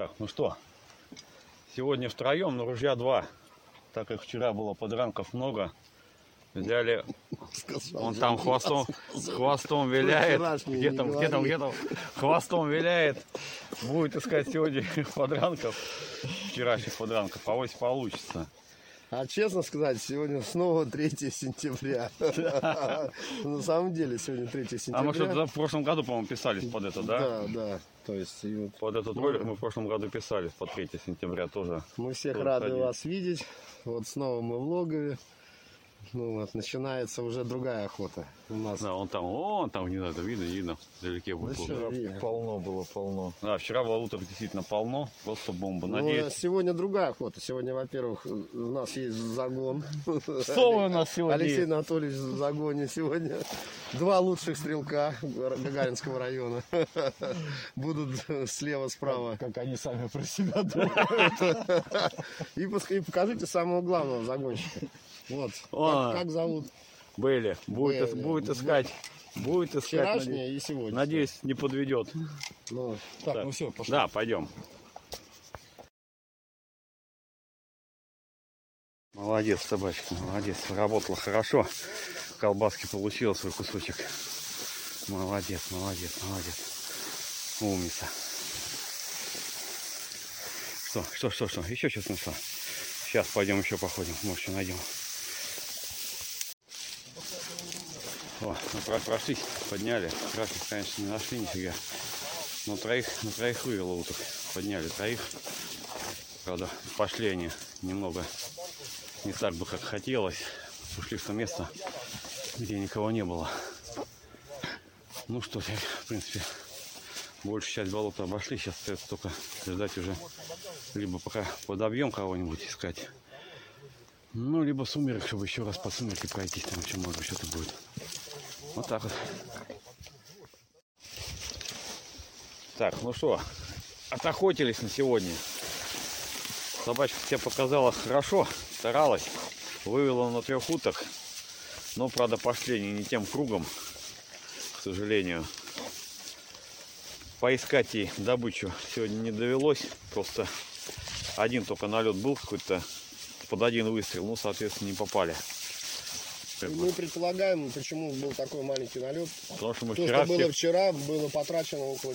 Так, ну что, сегодня втроем, но ружья два. Так как вчера было подранков много, взяли, он там хвостом, хвостом виляет, где там, где там, где там, хвостом виляет, будет искать сегодня подранков, вчерашних подранков, а авось получится. А честно сказать, сегодня снова 3 сентября. На самом деле сегодня 3 А мы что-то сентября. в прошлом году, по-моему, писались под это, да? Да, да. То есть вот Под этот ролик мы в прошлом году писались, по 3 сентября тоже. мы всех рады вас видеть. Вот снова мы в логове. Ну вот, начинается уже другая охота у нас. Да, он там, он там внизу, это видно, видно, вдалеке Да видно. Полно было, полно. Да, вчера было уток действительно полно, просто бомба. Ну, Надеюсь, сегодня другая охота. Сегодня, во-первых, у нас есть загон. Что у нас сегодня Алексей есть? Анатольевич в загоне сегодня. Два лучших стрелка Гагаринского района. Будут слева, справа. Как они сами про себя думают. И, и покажите самого главного загонщика. Вот. А. Как, как зовут? Были, будет, Были. будет искать, будет искать. Вчерашнее и сегодня. Надеюсь, не подведет. Ну, Так, Так. ну все, пошли. Да, пойдем. Молодец, собачка, молодец. Работала хорошо. Колбаски получила свой кусочек. Молодец, молодец, молодец. Умница. Что, что, что, что? Еще что-то нашла? Сейчас пойдем еще походим. Может, что найдем. О, ну, про- прошлись, подняли. Красных, конечно, не нашли нифига. Но троих, на троих вывело уток. Подняли троих. Правда, пошли они немного не так бы, как хотелось. Ушли в то место, где никого не было. Ну что, в принципе, большую часть болота обошли. Сейчас остается только ждать уже, либо пока подобьем кого-нибудь искать. Ну, либо сумерек, чтобы еще раз по сумерке пройтись, там еще может что-то будет. Вот так вот. Так, ну что, отохотились на сегодня. Собачка себя показала хорошо, старалась. Вывела на трех уток. Но, правда, пошли они не тем кругом, к сожалению. Поискать ей добычу сегодня не довелось. Просто один только налет был какой-то под один выстрел. Ну, соответственно, не попали. Бы. мы предполагаем, почему был такой маленький налет. Потому что мы То, вчера что было всех вчера, было потрачено около